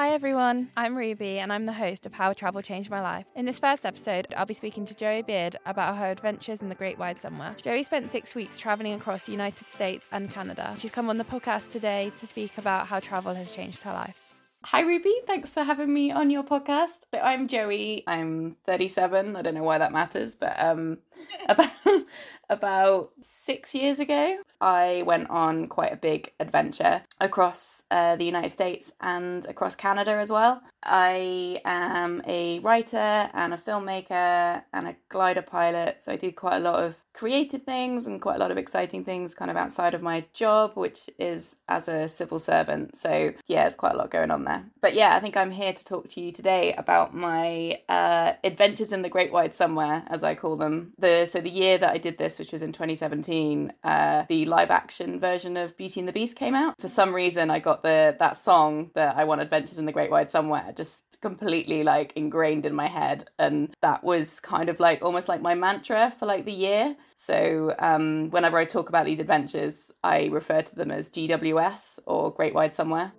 Hi everyone, I'm Ruby and I'm the host of How Travel Changed My Life. In this first episode, I'll be speaking to Joey Beard about her adventures in the Great Wide Somewhere. Joey spent six weeks travelling across the United States and Canada. She's come on the podcast today to speak about how travel has changed her life. Hi, Ruby. Thanks for having me on your podcast. So I'm Joey. I'm 37. I don't know why that matters, but um, about about six years ago, I went on quite a big adventure across uh, the United States and across Canada as well. I am a writer and a filmmaker and a glider pilot, so I do quite a lot of creative things and quite a lot of exciting things kind of outside of my job, which is as a civil servant. So, yeah, there's quite a lot going on there. But yeah, I think I'm here to talk to you today about my uh, adventures in the Great Wide Somewhere, as I call them. The So, the year that I did this, which was in 2017, uh, the live action version of Beauty and the Beast came out. For some reason, I got the that song that I want adventures in the Great Wide Somewhere just completely like ingrained in my head. And that was kind of like almost like my mantra for like the year. So um, whenever I talk about these adventures, I refer to them as GWS or Great Wide Somewhere.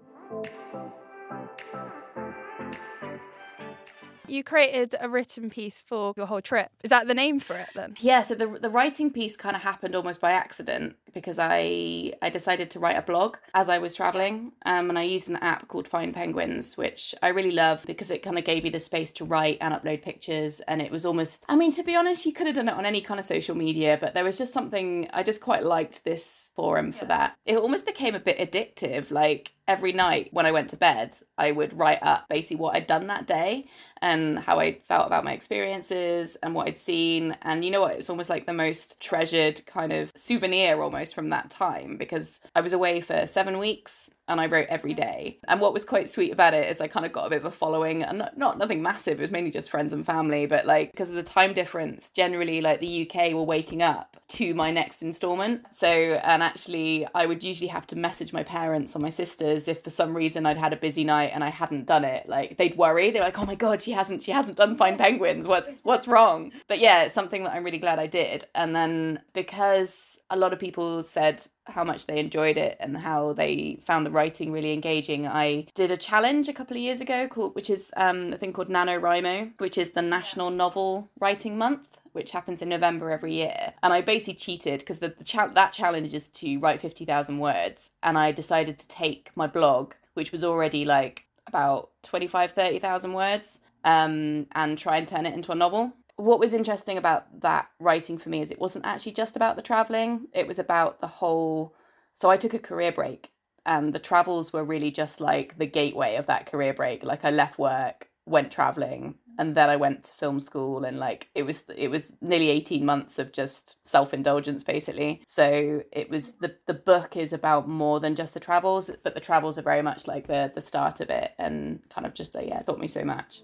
You created a written piece for your whole trip. Is that the name for it then? Yeah, so the the writing piece kind of happened almost by accident because I I decided to write a blog as I was traveling, um, and I used an app called FindPenguins, which I really love because it kind of gave me the space to write and upload pictures, and it was almost I mean to be honest, you could have done it on any kind of social media, but there was just something I just quite liked this forum for that. It almost became a bit addictive, like every night when I went to bed, I would write up basically what I'd done that day and how I felt about my experiences and what I'd seen. And you know what? It's almost like the most treasured kind of souvenir almost from that time because I was away for seven weeks and I wrote every day. And what was quite sweet about it is I kind of got a bit of a following and not, not nothing massive, it was mainly just friends and family, but like because of the time difference, generally like the UK were waking up to my next installment. So, and actually I would usually have to message my parents or my sisters if for some reason I'd had a busy night and I hadn't done it. Like they'd worry. They're like, "Oh my god, she hasn't she hasn't done FindPenguins. What's what's wrong?" But yeah, it's something that I'm really glad I did. And then because a lot of people said how much they enjoyed it and how they found the writing really engaging. I did a challenge a couple of years ago called, which is um, a thing called NaNoWriMo, which is the National Novel Writing Month which happens in November every year. And I basically cheated because the, the cha- that challenge is to write 50,000 words. And I decided to take my blog, which was already like about 25, 30,000 words, um, and try and turn it into a novel what was interesting about that writing for me is it wasn't actually just about the traveling. It was about the whole so i took a career break and the travels were really just like the gateway of that career break. Like i left work went traveling and then i went to film school and like it was it was nearly 18 months of just self-indulgence basically. So it was the the book is about more than just the travels but the travels are very much like the the start of it and kind of just yeah taught me so much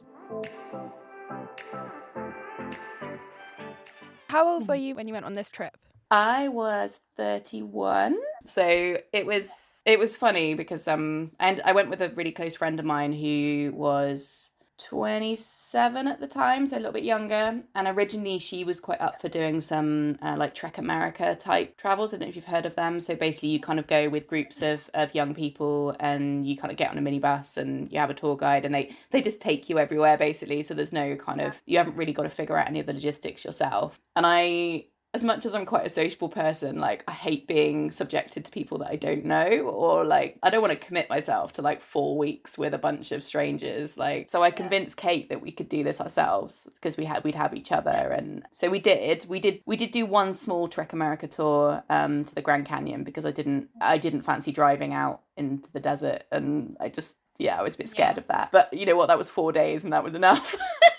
How old were you when you went on this trip? I was 31. So it was it was funny because um and I went with a really close friend of mine who was 27 at the time, so a little bit younger. And originally, she was quite up for doing some uh, like Trek America type travels. I don't know if you've heard of them. So basically, you kind of go with groups of, of young people and you kind of get on a minibus and you have a tour guide and they, they just take you everywhere basically. So there's no kind of, you haven't really got to figure out any of the logistics yourself. And I as much as I'm quite a sociable person, like I hate being subjected to people that I don't know, or like I don't want to commit myself to like four weeks with a bunch of strangers. Like, so I convinced Kate that we could do this ourselves because we had we'd have each other, and so we did. We did we did do one small Trek America tour um, to the Grand Canyon because I didn't I didn't fancy driving out into the desert, and I just yeah I was a bit scared yeah. of that. But you know what, that was four days, and that was enough.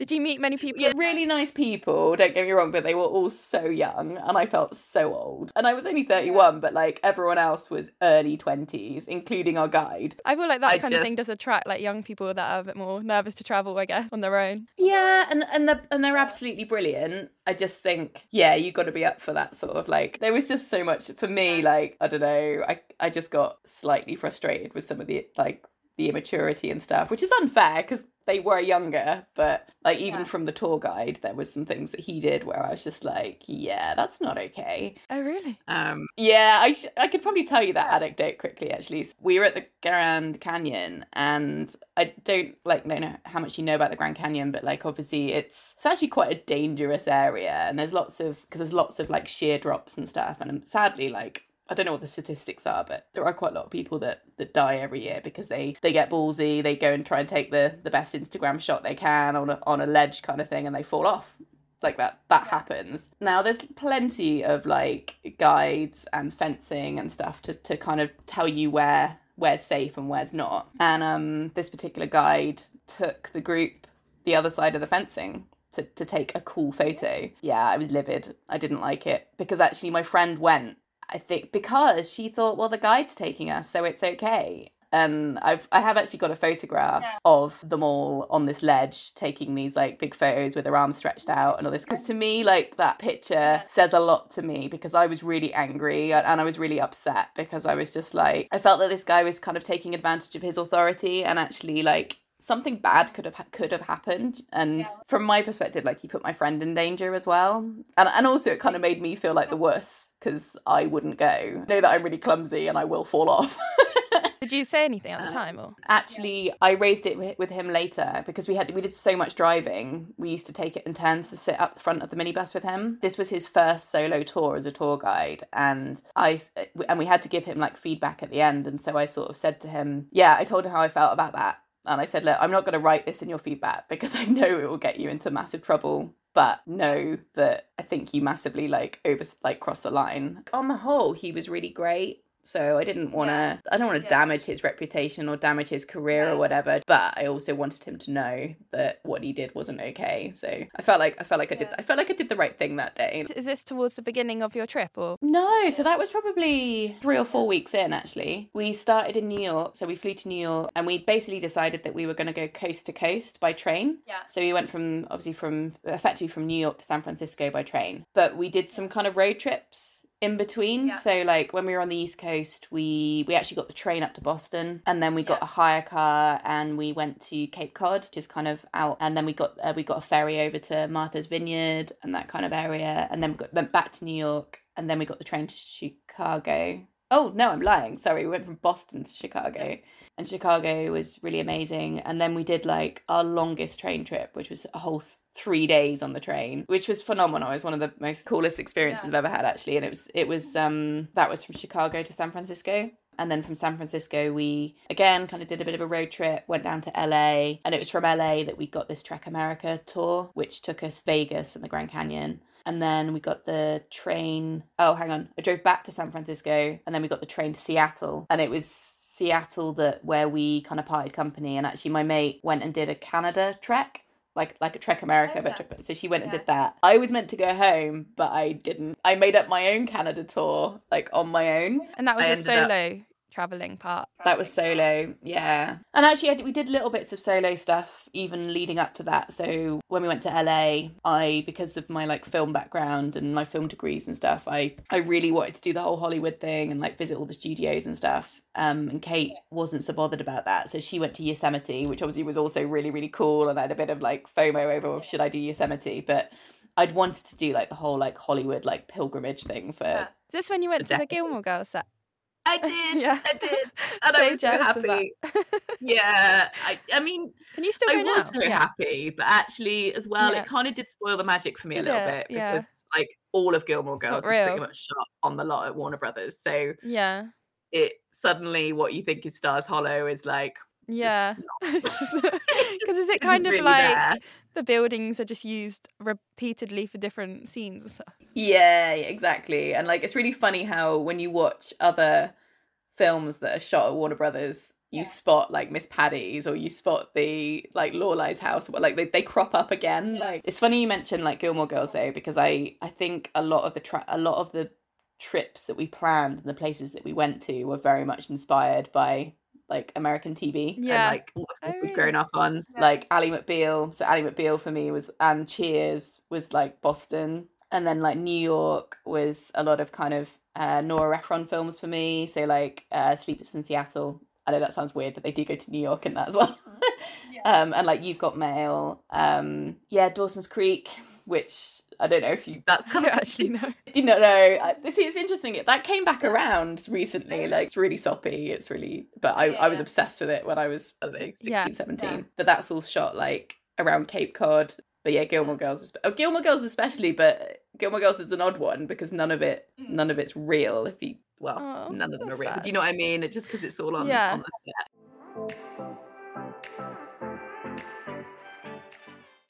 Did you meet many people? Yeah, really nice people, don't get me wrong, but they were all so young and I felt so old. And I was only 31, yeah. but like everyone else was early 20s, including our guide. I feel like that I kind just... of thing does attract like young people that are a bit more nervous to travel, I guess, on their own. Yeah, and and they're, and they're absolutely brilliant. I just think, yeah, you got to be up for that sort of like. There was just so much for me. Like I don't know, I I just got slightly frustrated with some of the like the immaturity and stuff, which is unfair because they were younger, but like even Yeah. from the tour guide, there was some things that he did where I was just like, yeah, that's not okay. Oh, really? Um, yeah, I sh- I could probably tell you that anecdote quickly. Actually, So we were at the Grand Canyon, and I don't like know how much you know about the Grand Canyon, but like obviously it's it's actually quite a dangerous area, and there's lots of because there's lots of like sheer drops and stuff, and sadly like. I don't know what the statistics are, but there are quite a lot of people that, that die every year because they, they get ballsy, they go and try and take the, the best Instagram shot they can on a, on a ledge kind of thing, and they fall off. Like that that happens. Now there's plenty of like guides and fencing and stuff to, to kind of tell you where where's safe and where's not. And um this particular guide took the group the other side of the fencing to, to take a cool photo. Yeah i was livid. I didn't like it because actually my friend went i think because she thought well the guide's taking us so it's okay. And I've I have actually got a photograph of them all on this ledge taking these like big photos with their arms stretched out and all this because to me like that picture says a lot to me because I was really angry and and I was really upset because I was just like I felt that this guy was kind of taking advantage of his authority and actually like something bad could have could have happened. And from my perspective like he put my friend in danger as well. And and also it kind of made me feel like the worst because I wouldn't go. I know that I'm really clumsy and I will fall off. Did you say anything at the uh, time, or? actually i raised it with, with him later because we had we did so much driving. We used to take it in turns to sit up the front of the minibus with him. This was his first solo tour as a tour guide and I uh, and we had to give him like feedback at the end. And so i sort of said to him yeah i told him how i felt about that and i said look i'm not going to write this in your feedback because i know it will get you into massive trouble but know that i think you massively like over like crossed the line. On the whole he was really great so I didn't want to I don't want to damage his reputation or damage his career or whatever but I also wanted him to know that what he did wasn't okay so I felt like I felt like I did I felt like I did the right thing that day is this towards the beginning of your trip, or no, so that was probably three or four weeks in actually. We started in New York, so we flew to New York and we basically decided that we were going to go coast to coast by train. Yeah. So we went from obviously from effectively from New York to San Francisco by train. But we did some kind of road trips in between. So like when we were on the East Coast, we we actually got the train up to Boston and then we got a hire car and we went to Cape Cod, which is kind of out and then we got uh, we got a ferry over to Martha's Vineyard and that kind of area and then we got went back to New York and then we got the train to Chicago. Oh no, I'm lying. Sorry, we went from Boston to Chicago. And Chicago was really amazing. And then we did like our longest train trip, which was a whole th- three days on the train, which was phenomenal. It was one of the most coolest experiences I've ever had actually. And it was it was um that was from Chicago to San Francisco. And then from San Francisco, we again kind of did a bit of a road trip, went down to LA, and it was from LA that we got this Trek America tour, which took us Vegas and the Grand Canyon. And then we got the train. Oh, hang on. I drove back to San Francisco, and then we got the train to Seattle. And it was Seattle that where we kind of parted company. And actually, my mate went and did a Canada trek like like a Trek America, but so she went and did that. I was meant to go home, but I didn't. I made up my own Canada tour, like on my own. and that was I a ended up- solo traveling part. That was solo, yeah. And actually, we did little bits of solo stuff even leading up to that. So when we went to LA, I because of my like film background and my film degrees and stuff, I I really wanted to do the whole Hollywood thing and like visit all the studios and stuff. Um, and Kate wasn't so bothered about that, so she went to Yosemite, which obviously was also really really cool. And I had a bit of like FOMO over well, should I do Yosemite, but I'd wanted to do like the whole like Hollywood like pilgrimage thing for Is this when you went to the. Gilmore Girls set? I did. Yeah. I did. And So I was so jealous of that. happy. Yeah. I, I mean, Can you still I now? was so Yeah. happy, but actually, as well, Yeah. it kind of did spoil the magic for me a Did little it? bit because, like, all of Gilmore Girls is pretty much shot on the lot at Warner Brothers. So Yeah. it suddenly what you think is Stars Hollow is like, Yeah. Because is it kind of really like there. the buildings are just used repeatedly for different scenes and stuff? Yeah, exactly. And like it's really funny how when you watch other films that are shot at Warner Brothers, you spot like Miss Patty's or you spot the like Lorelai's house, but like they, they crop up again. Like it's funny you mentioned like Gilmore Girls though, because I I think a lot of the tra- a lot of the trips that we planned and the places that we went to were very much inspired by like American TV Yeah. and like the Oh, really? grown up on. like Ally McBeal. So Ally McBeal for me was and Cheers was like Boston, and then like New York was a lot of kind of uh, Nora Ephron films for me. So like uh, Sleepless in Seattle. I know that sounds weird, but they do go to New York in that as well. um, and like you've got mail. Um, yeah, Dawson's Creek, which I don't know if you That's kind of actually no. do not know. This is interesting. It that came back around recently. Like it's really soppy. It's really, but I, I was obsessed with it when I was I don't know, 16, Yeah. 17. But that's all shot like around Cape Cod. But yeah, Gilmore Girls, is, oh, Gilmore Girls especially. But Gilmore Girls is an odd one because none of it, mm. none of it's real. If you well, Oh, none of them are real. sad. Do you know what I mean? Just because it's all on, Yeah. on the set.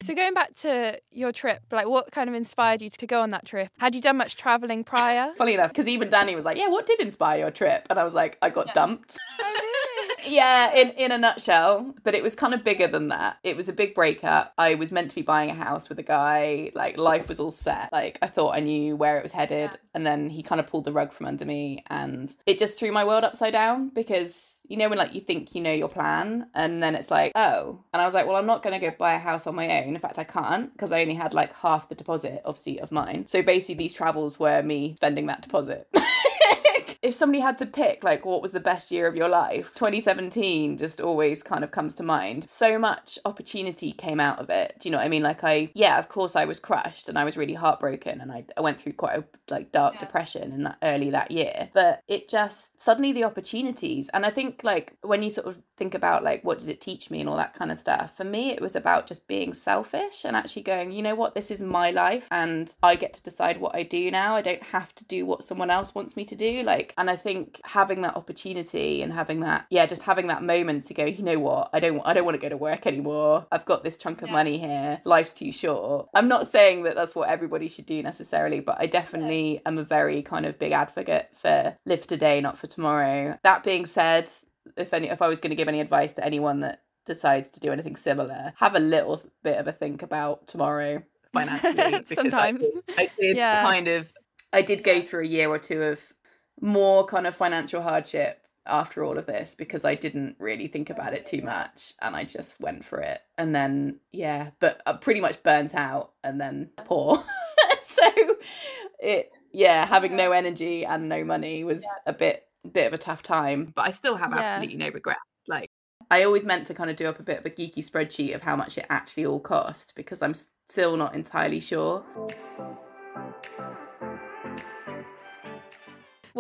So going back to your trip, like what kind of inspired you to go on that trip? Had you done much traveling prior? funny enough, because even Danny was like, "Yeah, what did inspire your trip?" And I was like, "I got dumped." Oh, yeah, in in a nutshell. But it was kind of bigger than that. It was a big breakup. I was meant to be buying a house with a guy. Like life was all set. Like I thought I knew where it was headed, and then he kind of pulled the rug from under me, and it just threw my world upside down because you know when like you think you know your plan, and then it's like oh, and I was like, well, I'm not going to go buy a house on my own. In fact, I can't because I only had like half the deposit, obviously, of mine. So basically, these travels were me spending that deposit. if somebody had to pick like what was the best year of your life 2017 just always kind of comes to mind. So much opportunity came out of it. Do you know what i mean? Like i yeah of course i was crushed and i was really heartbroken and i, I went through quite a like dark depression in that early that year. But it just suddenly the opportunities and i think like when you sort of think about like what did it teach me and all that kind of stuff for me it was about just being selfish and actually going you know what? This is my life and i get to decide what i do now. I don't have to do what someone else wants me to do. Like and i think having that opportunity and having that yeah just having that moment to go you know what i don't i don't want to go to work anymore i've got this chunk of money here life's too short i'm not saying that that's what everybody should do necessarily but i definitely am a very kind of big advocate for live today not for tomorrow that being said if any if i was going to give any advice to anyone that decides to do anything similar have a little bit of a think about tomorrow financially. Sometimes. I, I did Yeah. kind of I did go through a year or two of more kind of financial hardship after all of this because I didn't really think about it too much and I just went for it. And then, yeah, but I pretty much burnt out and then poor. so it, yeah, having no energy and no money was a bit, bit of a tough time. but I still have Yeah. absolutely no regrets. Like I always meant to kind of do up a bit of a geeky spreadsheet of how much it actually all cost because I'm still not entirely sure.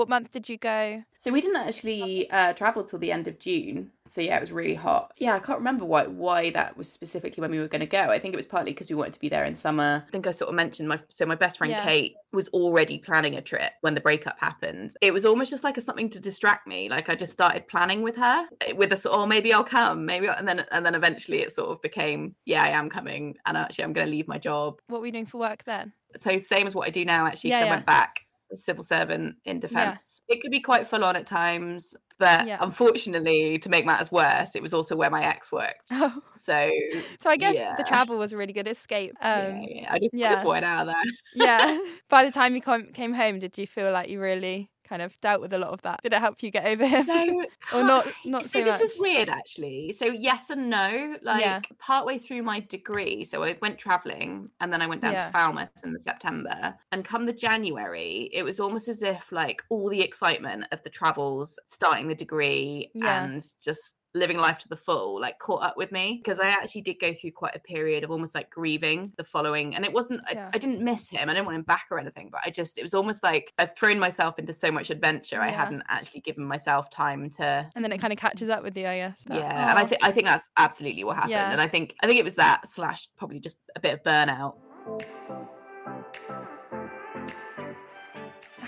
What month did you go? So we didn't actually uh, travel till the end of June. So yeah, it was really hot. Yeah, I can't remember why why that was specifically when we were going to go. I think it was partly because we wanted to be there in summer. I think I sort of mentioned my so my best friend Yeah. Kate was already planning a trip when the breakup happened. It was almost just like a something to distract me. Like I just started planning with her with a sort of oh maybe I'll come maybe I'll, and then and then eventually it sort of became yeah I am coming and actually I'm going to leave my job. What were you doing for work then? So same as what I do now actually. 'cause Yeah, I went back a civil servant in defence. It could be quite full on at times, but Yeah. unfortunately, to make matters worse, it was also where my ex worked. Oh, So so I guess Yeah. the travel was a really good escape. Um, yeah, yeah, I just I yeah. just wanted out of there. yeah. By the time you com- came home, did you feel like you really kind of dealt with a lot of that? Did it help you get over him? So or not? Not so so this much. is weird actually so yes and no like Yeah. partway through my degree so i went traveling and then i went down Yeah. to falmouth in the september and come the january it was almost as if like all the excitement of the travels starting the degree Yeah. and just living life to the full like caught up with me because i actually did go through quite a period of almost like grieving the following and it wasn't I, Yeah. I didn't miss him i didn't want him back or anything but i just it was almost like i've thrown myself into so much adventure i hadn't actually given myself time to and then it kind of catches up with you, I guess. that, yeah and i "Oh, think i think that's absolutely what happened Yeah. and i think i think it was that slash probably just a bit of burnout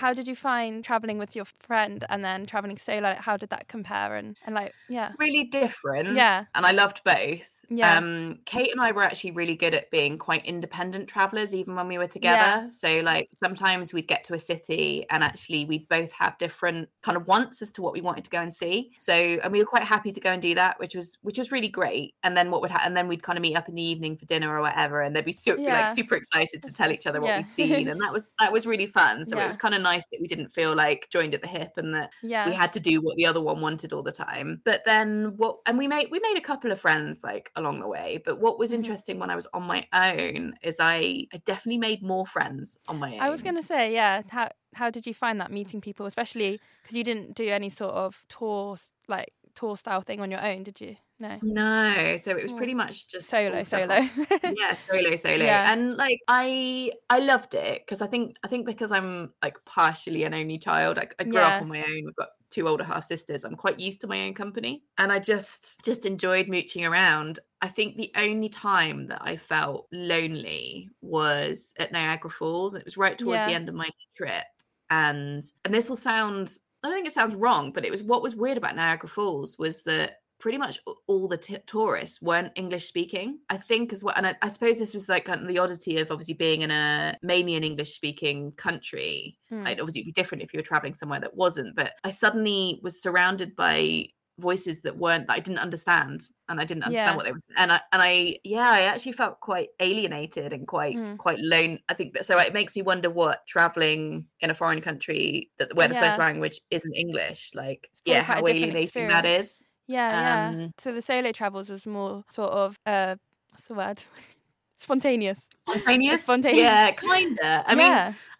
How did you find traveling with your friend and then traveling solo? Like, how did that compare? And and like, yeah, really different yeah, and i loved both Yeah. um kate and i were actually really good at being quite independent travelers even when we were together Yeah. so like sometimes we'd get to a city and actually we'd both have different kind of wants as to what we wanted to go and see so and we were quite happy to go and do that which was which was really great and then what would happen and then we'd kind of meet up in the evening for dinner or whatever and they'd be su- Yeah. like super excited to tell each other what Yeah. we'd seen and that was that was really fun so it was kind of nice that we didn't feel like joined at the hip and that yeah, we had to do what the other one wanted all the time but then what and we made we made a couple of friends like along the way but what was Mhm. interesting when i was on my own is i i definitely made more friends on my own I was gonna say, yeah. How how did you find that meeting people, especially because you didn't do any sort of tour, like tour style thing on your own, did you? No. No, so it was Oh. pretty much just Solo, solo. yeah, solo, solo, Yeah. and like I, I loved it because I think I think because I'm like partially an only child. I, I grew Yeah. up on my own. We've got two older half sisters. I'm quite used to my own company, and I just just enjoyed mooching around. I think the only time that I felt lonely was at Niagara Falls. And it was right towards the end of my trip, and and this will sound I don't think it sounds wrong, but it was what was weird about Niagara Falls was that pretty much all the t- tourists weren't English speaking. I think as well, and I, I suppose this was like kind of the oddity of obviously being in a mainly an English speaking country. Mm. Like obviously it'd be different if you were traveling somewhere that wasn't, but I suddenly was surrounded by voices that weren't that I didn't understand and I didn't understand Yeah. what they were and I and I yeah I actually felt quite alienated and quite Mm. quite lone I think that so it makes me wonder what traveling in a foreign country that where the first language isn't English like yeah how alienating that experience. is Yeah, yeah. Um, So the solo travels was more sort of uh what's the word? Spontaneous. spontaneous spontaneous. yeah kinda I mean.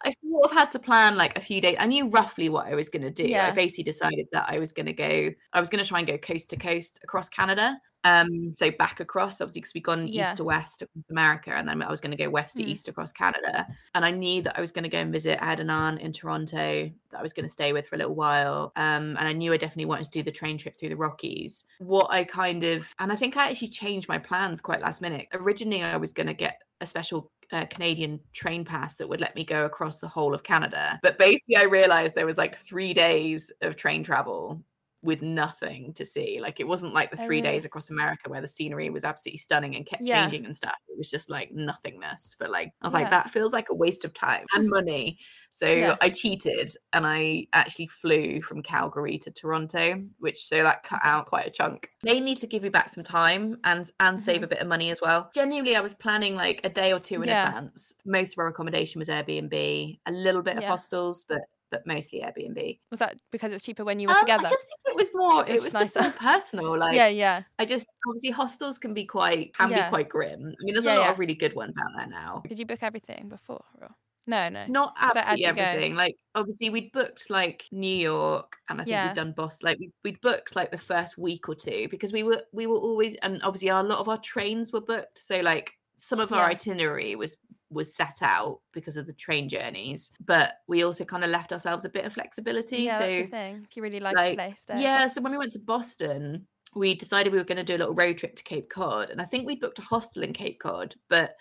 I sort of had to plan like a few days. I knew roughly what I was going to do. I basically decided that I was going to go, I was going to try and go coast to coast across Canada. Um, so back across, obviously, because we'd gone Yeah. east to west across America, and then I was going to go west to Mm. east across Canada. And I knew that I was going to go and visit I had an aunt in Toronto that I was going to stay with for a little while. Um, and I knew I definitely wanted to do the train trip through the Rockies. What I kind of, and I think I actually changed my plans quite last minute. Originally, I was going to get a special uh, Canadian train pass that would let me go across the whole of Canada. But basically, I realized there was like three days of train travel with nothing to see. Like it wasn't like the Oh, three really? days across America where the scenery was absolutely stunning and kept Yeah. changing and stuff. It was just like nothingness. But like I was Yeah. like, that feels like a waste of time and money. So Yeah. I cheated and I actually flew from Calgary to Toronto, which so that cut out quite a chunk. They need to give me back some time and and save a bit of money as well. Genuinely, I was planning like a day or two in Mm-hmm. Advance. Most of our accommodation was Airbnb, a little bit of hostels, but but mostly Airbnb. Was that because it's cheaper when you were Um, together? I just think it was more. It It was was, just more personal. Like yeah, yeah. I just obviously hostels can be quite can Yeah. be quite grim. I mean, there's Yeah, a lot yeah. of really good ones out there now. Did you book everything before? Or... No, no. Not absolutely go. everything. Like obviously we'd booked like New York and I think Yeah. we'd done Boston. Like we we'd booked like the first week or two because we were we were always and obviously a lot of our trains were booked. So like some of our Yeah. itinerary was was set out because of the train journeys, but we also kind of left ourselves a bit of flexibility. Yeah, so that's the thing. If you really like, like place, yeah so when we went to boston we decided we were going to do a little road trip to cape cod and i think we booked a hostel in cape cod but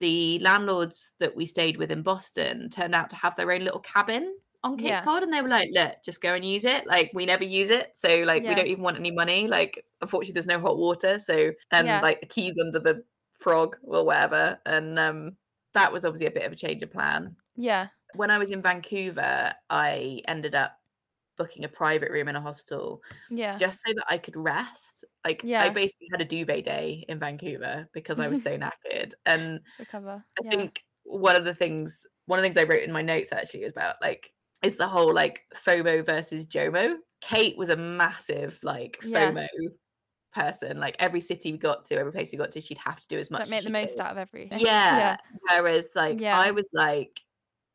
the landlords that we stayed with in boston turned out to have their own little cabin on cape Yeah. cod and they were like look just go and use it like we never use it so like Yeah. we don't even want any money like unfortunately there's no hot water so and Yeah. like the keys under the frog or whatever and um that was obviously a bit of a change of plan Yeah. when I was in Vancouver, I ended up booking a private room in a hostel Yeah. just so that I could rest. Like Yeah. I basically had a duvet day in Vancouver because I was so knackered. And Recover. I yeah. think one of the things one of the things I wrote in my notes actually was about like is the whole like FOMO versus JOMO. Kate was a massive like Yeah. Person. Like every city we got to, every place we got to, she'd have to do as much. Like as make the most out of everything. Yeah. Whereas like Yeah. I was like,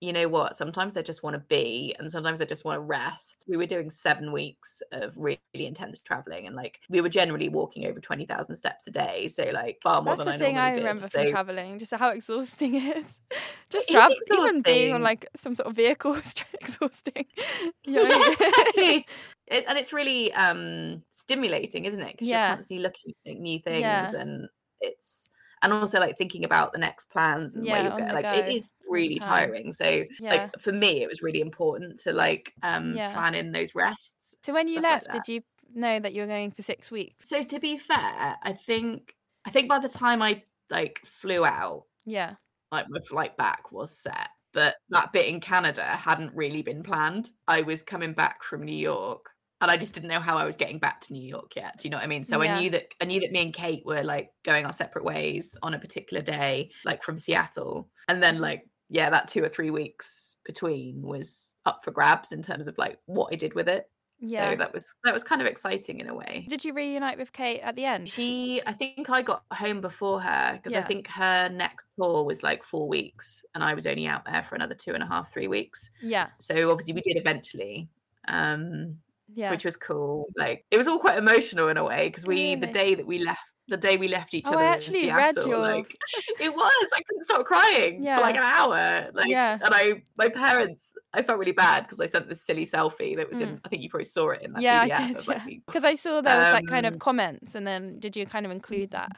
you know what? Sometimes I just want to be, and sometimes I just want to rest. We were doing seven weeks of really intense traveling, and like we were generally walking over twenty thousand steps a day, so like far more That's than the I thing I did. remember so from traveling, just how exhausting it is. just traveling, travel, even being on like some sort of vehicle is exhausting. You know yeah, what I mean? exactly. It, and it's really um stimulating, isn't it? Because Yeah. you're constantly looking at new things, Yeah. and it's and also like thinking about the next plans and Yeah, where you're going. Like it go is all the really tiring. So yeah. like for me it was really important to like um Yeah. plan in those rests so when you stuff like left, did you know that you were going for six weeks? so to be fair i think i think by the time i like flew out Yeah. like my flight back was set but that bit in canada hadn't really been planned i was coming back from new york and i just didn't know how i was getting back to new york yet do you know what i mean so Yeah. i knew that i knew that me and kate were like going our separate ways on a particular day like from seattle and then like yeah that two or three weeks between was up for grabs in terms of like what i did with it Yeah. so that was that was kind of exciting in a way Did you reunite with Kate at the end? she i think i got home before her because i think her next tour was like four weeks and i was only out there for another two and a half three weeks Yeah. so obviously we did eventually um Yeah. which was cool. Like it was all quite emotional in a way because we the day that we left the day we left each Oh, other I in actually read your- like it was. I couldn't stop crying for like an hour. Like Yeah. and I my parents I felt really bad because I sent this silly selfie that was in I think you probably saw it in that Mm. yeah, PDF I did. of, like, Yeah. Because I saw there was like kind of Um, comments, and then did you kind of include that?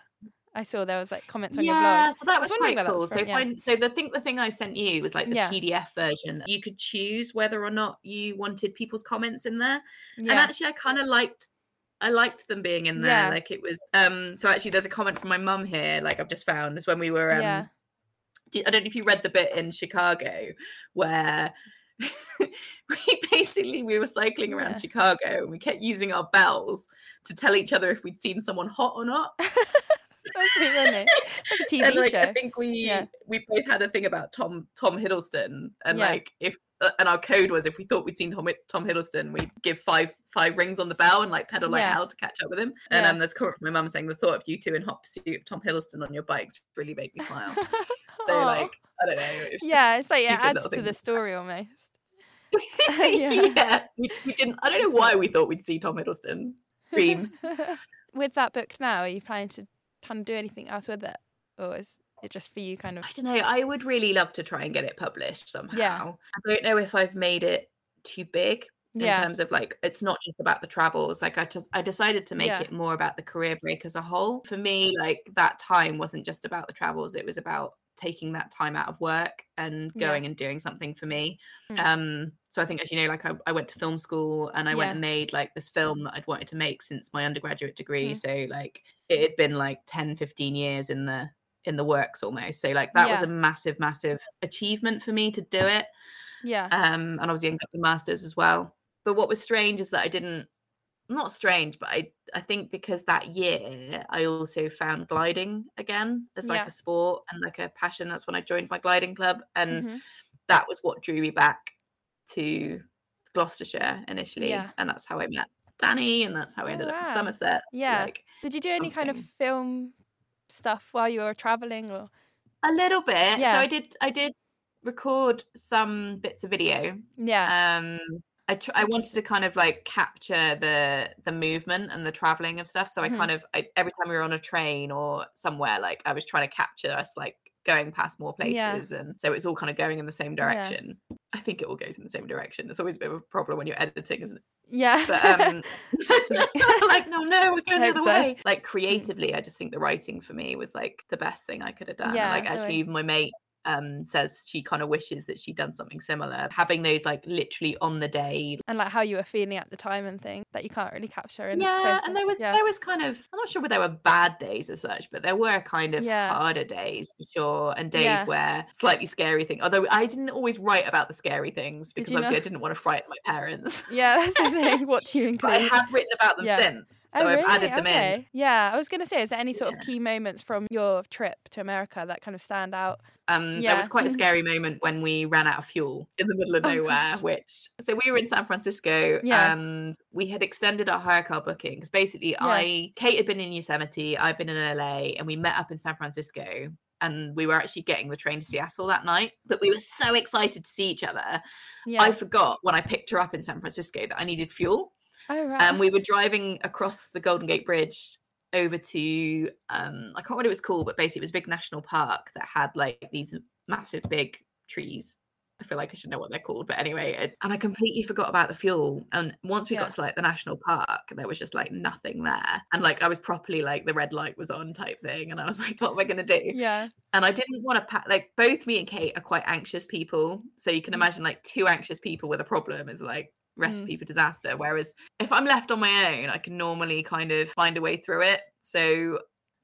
I saw there was like comments on your blog. yeah, so that was quite that cool. was So from, if yeah. I, so the thing the thing I sent you was like the Yeah. PDF version. You could choose whether or not you wanted people's comments in there. And actually I kind of liked I liked them being in there. Yeah. Like it was um so actually there's a comment from my mum here, like I've just found, is when we were um Yeah. I don't know if you read the bit in Chicago where we basically we were cycling around Yeah. Chicago and we kept using our bells to tell each other if we'd seen someone hot or not. That's funny. It's like a TV and like show. I think we Yeah. we both had a thing about Tom Tom Hiddleston and Yeah. like if uh, and our code was if we thought we'd seen Tom, Tom Hiddleston we'd give five five rings on the bell and like pedal like Yeah. hell to catch up with him and Yeah. um there's a comment from my mum saying the thought of you two in hot pursuit of Tom Hiddleston on your bikes really made me smile so like I don't know it yeah, it's like it adds to the story almost. yeah, Yeah. We, we didn't I don't know why we thought we'd see Tom Hiddleston dreams with that book now, are you planning to of do anything else with it, or is it just for you kind of? I don't know. I would really love to try and get it published somehow. Yeah. I don't know if I've made it too big in Yeah, terms of like it's not just about the travels. Like I just I decided to make Yeah. it more about the career break as a whole. For me, like that time wasn't just about the travels. It was about taking that time out of work and Yeah. going and doing something for me. Mm. Um so I think as you know, like I, I went to film school and I went and made like this film that I'd wanted to make since my undergraduate degree. Mm. So like it had been like 10, 15 years in the in the works almost. So like that was a massive, massive achievement for me to do it. yeah, Um, and obviously I got the masters as well. But what was strange is that I didn't not strange, but I I think because that year I also found gliding again as like Yeah. a sport and like a passion. That's when I joined my gliding club. And mhm, that was what drew me back to Gloucestershire initially. Yeah. And that's how I met Danny and that's how I Oh, ended up in Somerset. Yeah. Like Did you do any kind of film stuff while you were traveling, or a little bit. Yeah. So I did I did record some bits of video. yeah, Um I tr- I wanted to kind of like capture the the movement and the traveling of stuff. So I Mhm. kind of I, every time we were on a train or somewhere, like I was trying to capture us like going past more Yeah. places, and so it's all kind of going in the same direction. I think it all goes in the same direction. It's always a bit of a problem when you're editing, isn't it? yeah, But um, like no, no, we're going the other so. Mm. way. Like creatively, I just think the writing for me was like the best thing I could have done. Yeah, like actually, even my mate um says she kind of wishes that she'd done something similar. Having those like literally on the day. and like how you were feeling at the time and thing that you can't really capture in Yeah, and there was yeah, there was kind of I'm not sure whether there were bad days as such, but there were kind of Yeah. harder days for sure, and days Yeah. where slightly scary things. Although I didn't always write about the scary things because obviously not? I didn't want to frighten my parents. yeah, that's the thing. What do you include? I have written about them since, so oh, I've added them in. Yeah, I was gonna say, is there any sort of key moments from your trip to America that kind of stand out? Um, there was quite a scary moment when we ran out of fuel in the middle of Oh, nowhere. which so we were in San Francisco, Yeah. and we had extended our hire car booking because basically, Yeah. I Kate had been in Yosemite, I've been in LA, and we met up in San Francisco. And we were actually getting the train to Seattle that night, but we were so excited to see each other. Yeah. I forgot when I picked her up in San Francisco that I needed fuel. oh right. And we were driving across the Golden Gate Bridge over to um I can't remember what it was called, but basically it was a big national park that had like these massive big trees. I feel like I should know what they're called, but anyway, it, and I completely forgot about the fuel. And once we Yeah. got to like the national park, there was just like nothing there, and like I was properly like the red light was on type thing, and I was like, what am I gonna do? yeah. and I didn't want to pack like both me and Kate are quite anxious people. So you can Mm. imagine like two anxious people with a problem is like Mm. recipe for disaster. Whereas if I'm left on my own, I can normally kind of find a way through it. So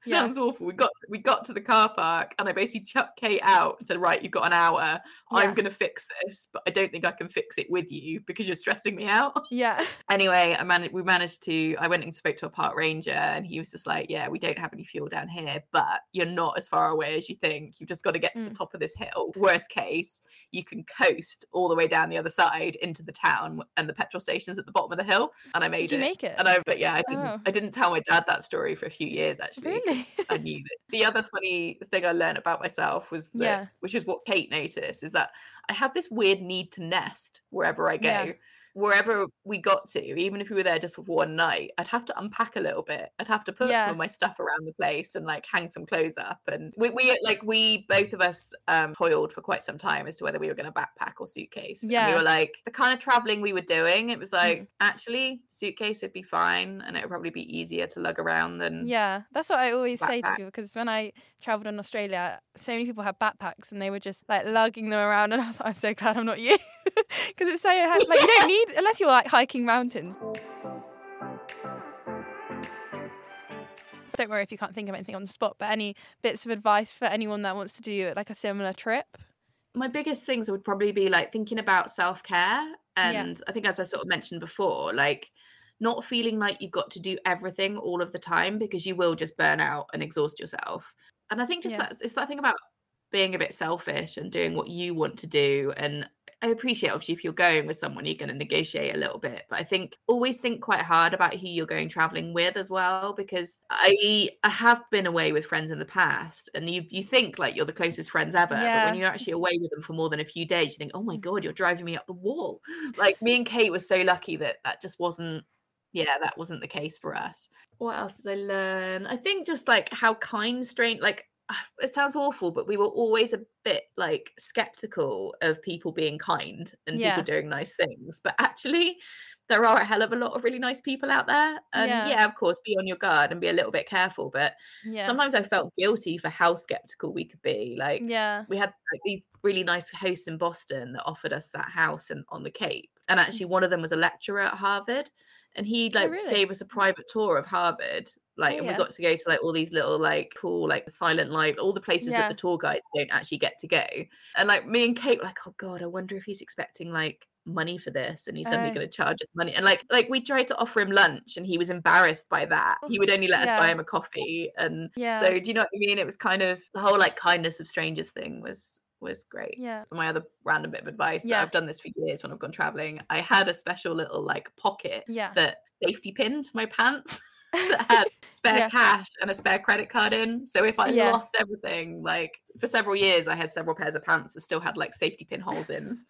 Yeah. sounds awful. We got we got to the car park and I basically chucked Kate out and said, Right, you've got an hour. Yeah. I'm gonna fix this, but I don't think I can fix it with you because you're stressing me out. Yeah. anyway, I managed. We managed to. I went and spoke to a park ranger, and he was just like, "Yeah, we don't have any fuel down here, but you're not as far away as you think. You've just got to get to the Mm. top of this hill. Worst case, you can coast all the way down the other side into the town, and the petrol station's at the bottom of the hill." And I made Did you it. make it? And I, but yeah, I didn't. Oh. I didn't tell my dad that story for a few years actually. 'cause I knew that. The other funny thing I learned about myself was that, Yeah. which is what Kate noticed, is that I have this weird need to nest wherever I go. Yeah. Wherever we got to, even if we were there just for one night, I'd have to unpack a little bit. I'd have to put Yeah. some of my stuff around the place and like hang some clothes up. And we, we like we both of us um toiled for quite some time as to whether we were going to backpack or suitcase. And Yeah. we were like the kind of traveling we were doing. It was like actually suitcase would be fine, and it would probably be easier to lug around than Yeah, that's what I always say to people because when I traveled in Australia, so many people had backpacks and they were just like lugging them around, and I was like, I'm so glad I'm not you because it's so like you don't need unless you're like hiking mountains. Don't worry if you can't think of anything on the spot, but any bits of advice for anyone that wants to do like a similar trip? my biggest things would probably be like thinking about self care. Yeah. And I think, as I sort of mentioned before, like not feeling like you've got to do everything all of the time because you will just burn out and exhaust yourself. And I think just Yeah. that it's that thing about being a bit selfish and doing what you want to do. And I appreciate obviously if you're going with someone, you're going to negotiate a little bit. But I think always think quite hard about who you're going traveling with as well, because I I have been away with friends in the past, and you you think like you're the closest friends ever, but when you're actually away with them for more than a few days, you think, oh my mm. god, you're driving me up the wall. Like me and Kate were so lucky that that just wasn't. Yeah, that wasn't the case for us. What else did I learn? I think just like how kind, strange, like it sounds awful, but we were always a bit like skeptical of people being kind and Yeah. people doing nice things. But actually, there are a hell of a lot of really nice people out there. And Yeah. yeah, of course, be on your guard and be a little bit careful. But Yeah, sometimes I felt guilty for how skeptical we could be. Like, yeah, we had like, these really nice hosts in Boston that offered us that house and on the Cape. And mm. actually, one of them was a lecturer at Harvard, and he oh, like Oh, really? gave us a private tour of Harvard. Like, Oh, and yeah. we got to go to like all these little like cool like silent light, all the places Yeah. that the tour guides don't actually get to go. And like me and Kate were like, oh god, I wonder if he's expecting like money for this and he's suddenly uh. Oh. going to charge us money and like like we tried to offer him lunch and he was embarrassed by that he would mm-hmm. only let us buy him a coffee and Yeah. so do you know what i mean it was kind of the whole like kindness of strangers thing was was great yeah. my other random bit of advice but Yeah. i've done this for years when i've gone traveling i had a special little like pocket Yeah. that safety pinned my pants that had spare Yeah. cash and a spare credit card in so if i Yeah. lost everything like for several years i had several pairs of pants that still had like safety pin holes in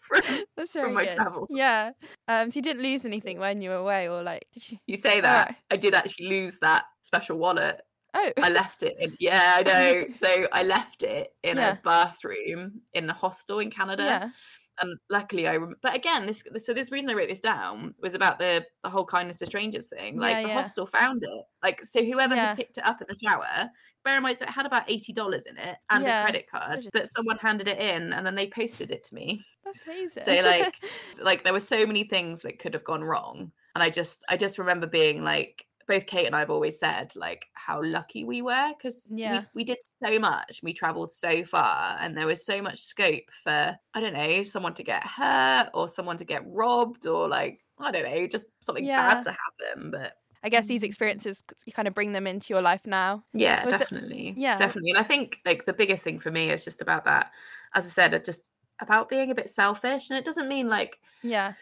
From- That's very my good. travels. Yeah. Um. So you didn't lose anything when you were away, or like, did you? you say that Alright. i did actually lose that special wallet Oh. I left it in yeah, I know. So I left it in Yeah. a bathroom in a hostel in Canada. And luckily I rem- but again this so this reason I wrote this down was about the the whole kindness to strangers thing. Like Yeah, the yeah. hostel found it. Like so whoever Yeah. had picked it up in the shower, bear in mind so it had about eighty dollars in it and a credit card, but someone handed it in and then they posted it to me. That's amazing. So like like there were so many things that could have gone wrong and i just i just remember being like both kate and i've always said like how lucky we were because Yeah. we, we did so much we traveled so far and there was so much scope for i don't know someone to get hurt or someone to get robbed or like i don't know just something Yeah. bad to happen but I guess mm. these experiences you kind of bring them into your life now. yeah Was it- definitely yeah. definitely and i think like the biggest thing for me is just about that as i said it just about being a bit selfish and it doesn't mean like Yeah.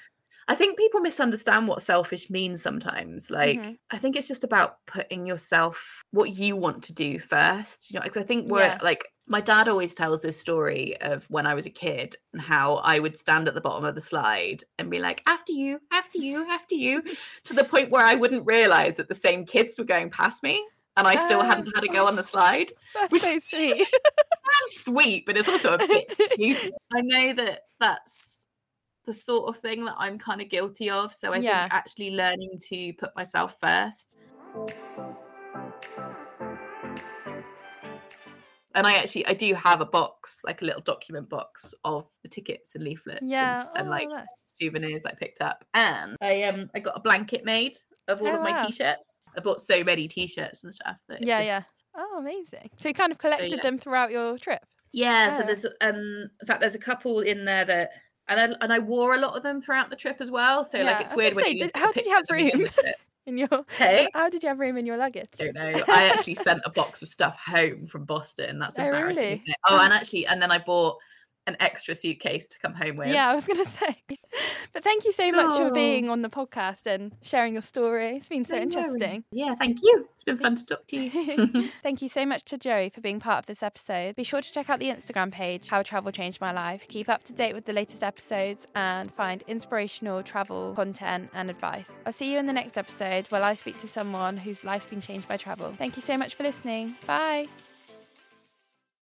I think people misunderstand what selfish means sometimes. Like, Mhm. I think it's just about putting yourself what you want to do first. You know, because I think we're Yeah. like my dad always tells this story of when I was a kid and how I would stand at the bottom of the slide and be like, after you, after you, after you, to the point where I wouldn't realize that the same kids were going past me and I still Oh. hadn't had a go on the slide. That's Which- so sweet. Sounds sweet, but it's also a bit stupid. I know that that's the sort of thing that I'm kind of guilty of. So I Yeah. think actually learning to put myself first. And I actually I do have a box, like a little document box of the tickets and leaflets yeah. and, and oh, like souvenirs that I picked up. And I um I got a blanket made of all Oh, of my wow. t-shirts. I bought so many t-shirts and stuff that Yeah, yeah. Oh, amazing. So you kind of collected yeah. them throughout your trip. Yeah, so there's um in fact there's a couple in there that and I, and I wore a lot of them throughout the trip as well. So Yeah, like it's weird gonna when did- how did you have room? look at it. In your Hey, how did you have room in your luggage? don't know. I actually sent a box of stuff home from Boston. That's Oh, embarrassing, really? Oh, and actually, and then I bought an extra suitcase to come home with. Yeah, I was gonna say. But thank you so much for Oh. being on the podcast and sharing your story. It's been so No worries. interesting. Yeah, thank you. It's been fun to talk to you. Thank you so much to Joey for being part of this episode. Be sure to check out the Instagram page, How Travel Changed My Life. Keep up to date with the latest episodes and find inspirational travel content and advice. I'll see you in the next episode where I speak to someone whose life's been changed by travel. Thank you so much for listening. Bye.